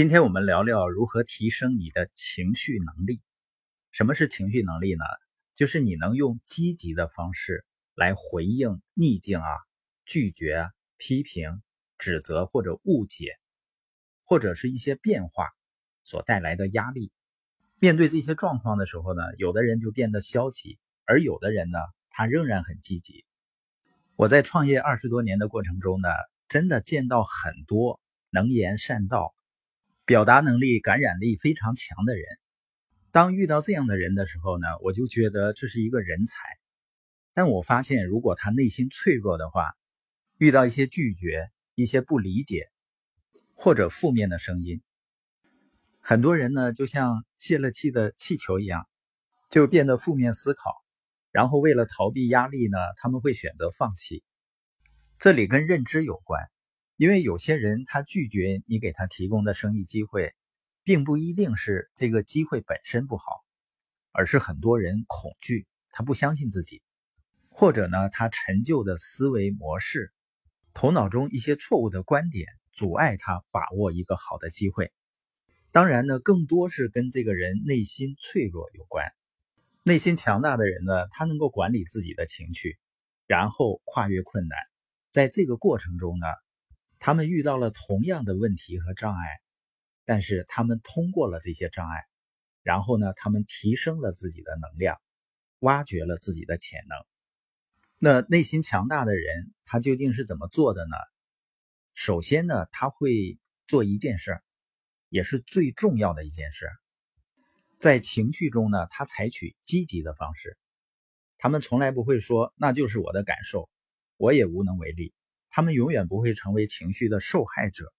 今天我们聊聊如何提升你的情绪能力。什么是情绪能力呢？就是你能用积极的方式来回应逆境啊、拒绝、批评、指责或者误解，或者是一些变化所带来的压力。面对这些状况的时候呢，有的人就变得消极，而有的人呢，他仍然很积极。我在创业二十多年的过程中呢，真的见到很多能言善道。表达能力、感染力非常强的人，当遇到这样的人的时候呢，我就觉得这是一个人才。但我发现，如果他内心脆弱的话，遇到一些拒绝、一些不理解或者负面的声音，很多人呢就像泄了气的气球一样，就变得负面思考，然后为了逃避压力呢，他们会选择放弃。这里跟认知有关。因为有些人他拒绝你给他提供的生意机会，并不一定是这个机会本身不好，而是很多人恐惧，他不相信自己，或者呢他陈旧的思维模式，头脑中一些错误的观点阻碍他把握一个好的机会。当然呢，更多是跟这个人内心脆弱有关。内心强大的人呢，他能够管理自己的情绪，然后跨越困难，在这个过程中呢。他们遇到了同样的问题和障碍，但是他们通过了这些障碍，然后呢，他们提升了自己的能量，挖掘了自己的潜能。那内心强大的人，他究竟是怎么做的呢？首先呢，他会做一件事，也是最重要的一件事，在情绪中呢，他采取积极的方式。他们从来不会说那就是我的感受，我也无能为力。他们永远不会成为情绪的受害者。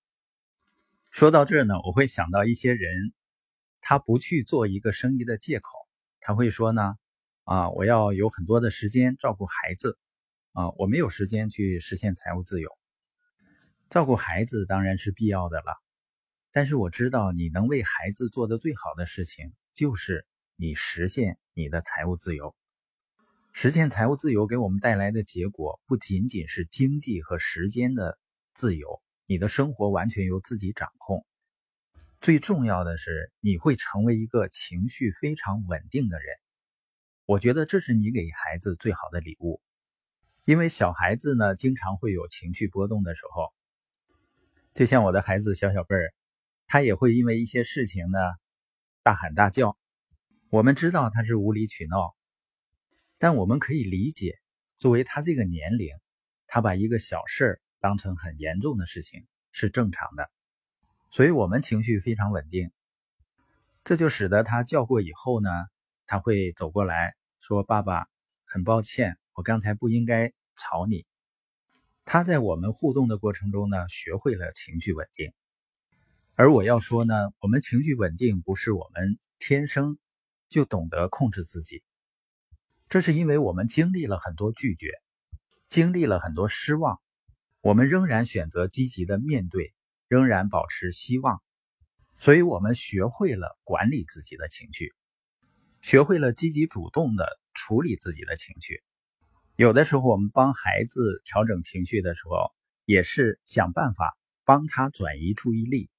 说到这呢，我会想到一些人，他不去做一个生意的借口，他会说呢，啊，我要有很多的时间照顾孩子，啊，我没有时间去实现财务自由。照顾孩子当然是必要的了，但是我知道你能为孩子做的最好的事情，就是你实现你的财务自由。实现财务自由给我们带来的结果，不仅仅是经济和时间的自由，你的生活完全由自己掌控。最重要的是，你会成为一个情绪非常稳定的人。我觉得这是你给孩子最好的礼物，因为小孩子呢，经常会有情绪波动的时候。就像我的孩子小小贝儿，他也会因为一些事情呢，大喊大叫。我们知道他是无理取闹。但我们可以理解，作为他这个年龄，他把一个小事儿当成很严重的事情是正常的，所以我们情绪非常稳定，这就使得他叫过以后呢，他会走过来说：“爸爸，很抱歉，我刚才不应该吵你。”他在我们互动的过程中呢，学会了情绪稳定。而我要说呢，我们情绪稳定不是我们天生就懂得控制自己。这是因为我们经历了很多拒绝，经历了很多失望，我们仍然选择积极的面对，仍然保持希望，所以我们学会了管理自己的情绪，学会了积极主动的处理自己的情绪。有的时候，我们帮孩子调整情绪的时候，也是想办法帮他转移注意力，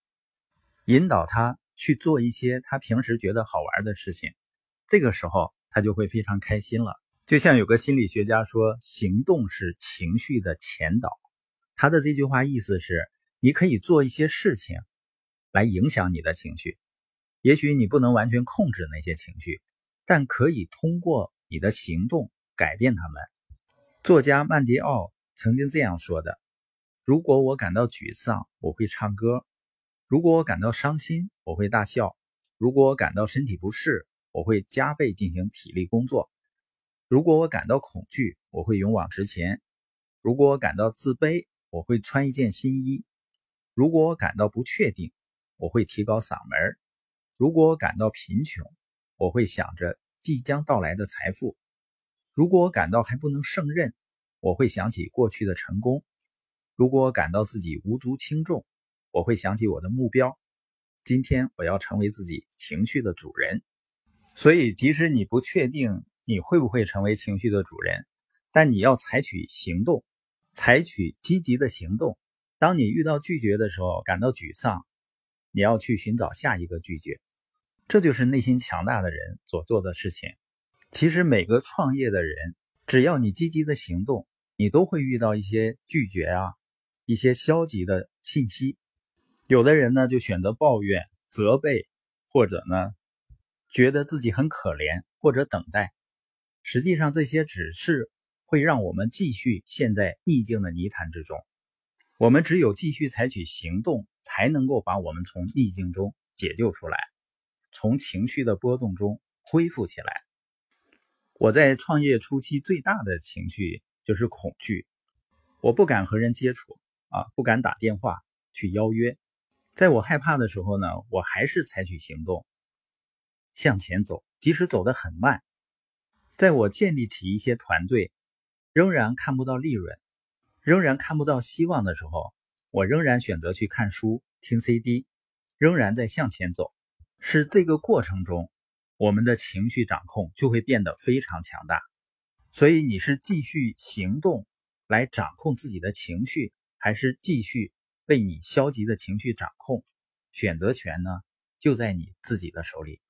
引导他去做一些他平时觉得好玩的事情。这个时候。他就会非常开心了。就像有个心理学家说：“行动是情绪的前导。”他的这句话意思是，你可以做一些事情来影响你的情绪。也许你不能完全控制那些情绪，但可以通过你的行动改变他们。作家曼迪奥曾经这样说的：“如果我感到沮丧，我会唱歌；如果我感到伤心，我会大笑；如果我感到身体不适。”我会加倍进行体力工作。如果我感到恐惧，我会勇往直前；如果我感到自卑，我会穿一件新衣；如果我感到不确定，我会提高嗓门；如果我感到贫穷，我会想着即将到来的财富；如果我感到还不能胜任，我会想起过去的成功；如果我感到自己无足轻重，我会想起我的目标。今天我要成为自己情绪的主人。所以，即使你不确定你会不会成为情绪的主人，但你要采取行动，采取积极的行动。当你遇到拒绝的时候，感到沮丧，你要去寻找下一个拒绝。这就是内心强大的人所做的事情。其实每个创业的人，只要你积极的行动，你都会遇到一些拒绝啊，一些消极的信息。有的人呢就选择抱怨、责备，或者呢觉得自己很可怜，或者等待。实际上这些只是会让我们继续陷在逆境的泥潭之中。我们只有继续采取行动，才能够把我们从逆境中解救出来。从情绪的波动中恢复起来。我在创业初期最大的情绪就是恐惧，我不敢和人接触啊，不敢打电话去邀约。在我害怕的时候呢，我还是采取行动向前走，即使走得很慢。在我建立起一些团队，仍然看不到利润，仍然看不到希望的时候，我仍然选择去看书、听 CD，仍然在向前走。是这个过程中，我们的情绪掌控就会变得非常强大。所以你是继续行动来掌控自己的情绪，还是继续被你消极的情绪掌控？选择权呢，就在你自己的手里。